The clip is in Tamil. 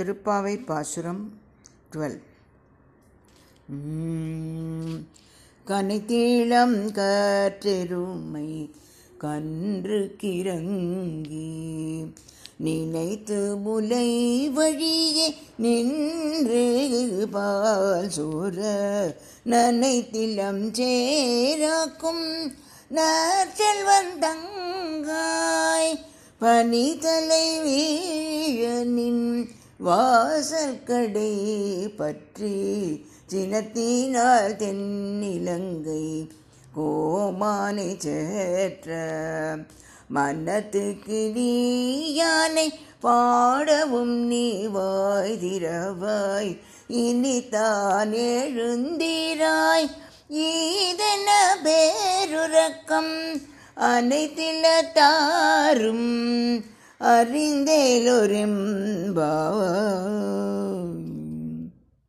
திருப்பாவை பாசுரம் டுவெல். கனைத்தீளம் கற்றெருமை கன்று கிறங்கி நினைத்து முலை வழியே நின்று பால் சோர நனைத்திலம் சேராக்கும் நற்செல்வந்தங்காய் பனிதலை வீழனின் வாசல் கடை பற்றி சினத்தினால் தென்னிலங்கை கோமானை சேற்ற மன்னத்துக்கு நீயானை பாடவும் நீ வாய் திரவாய் இனி தான் எழுந்திராய். ஈதென பேருறக்கம். அனைத்தில தாரும் அறிந்தேலொரும் பாவ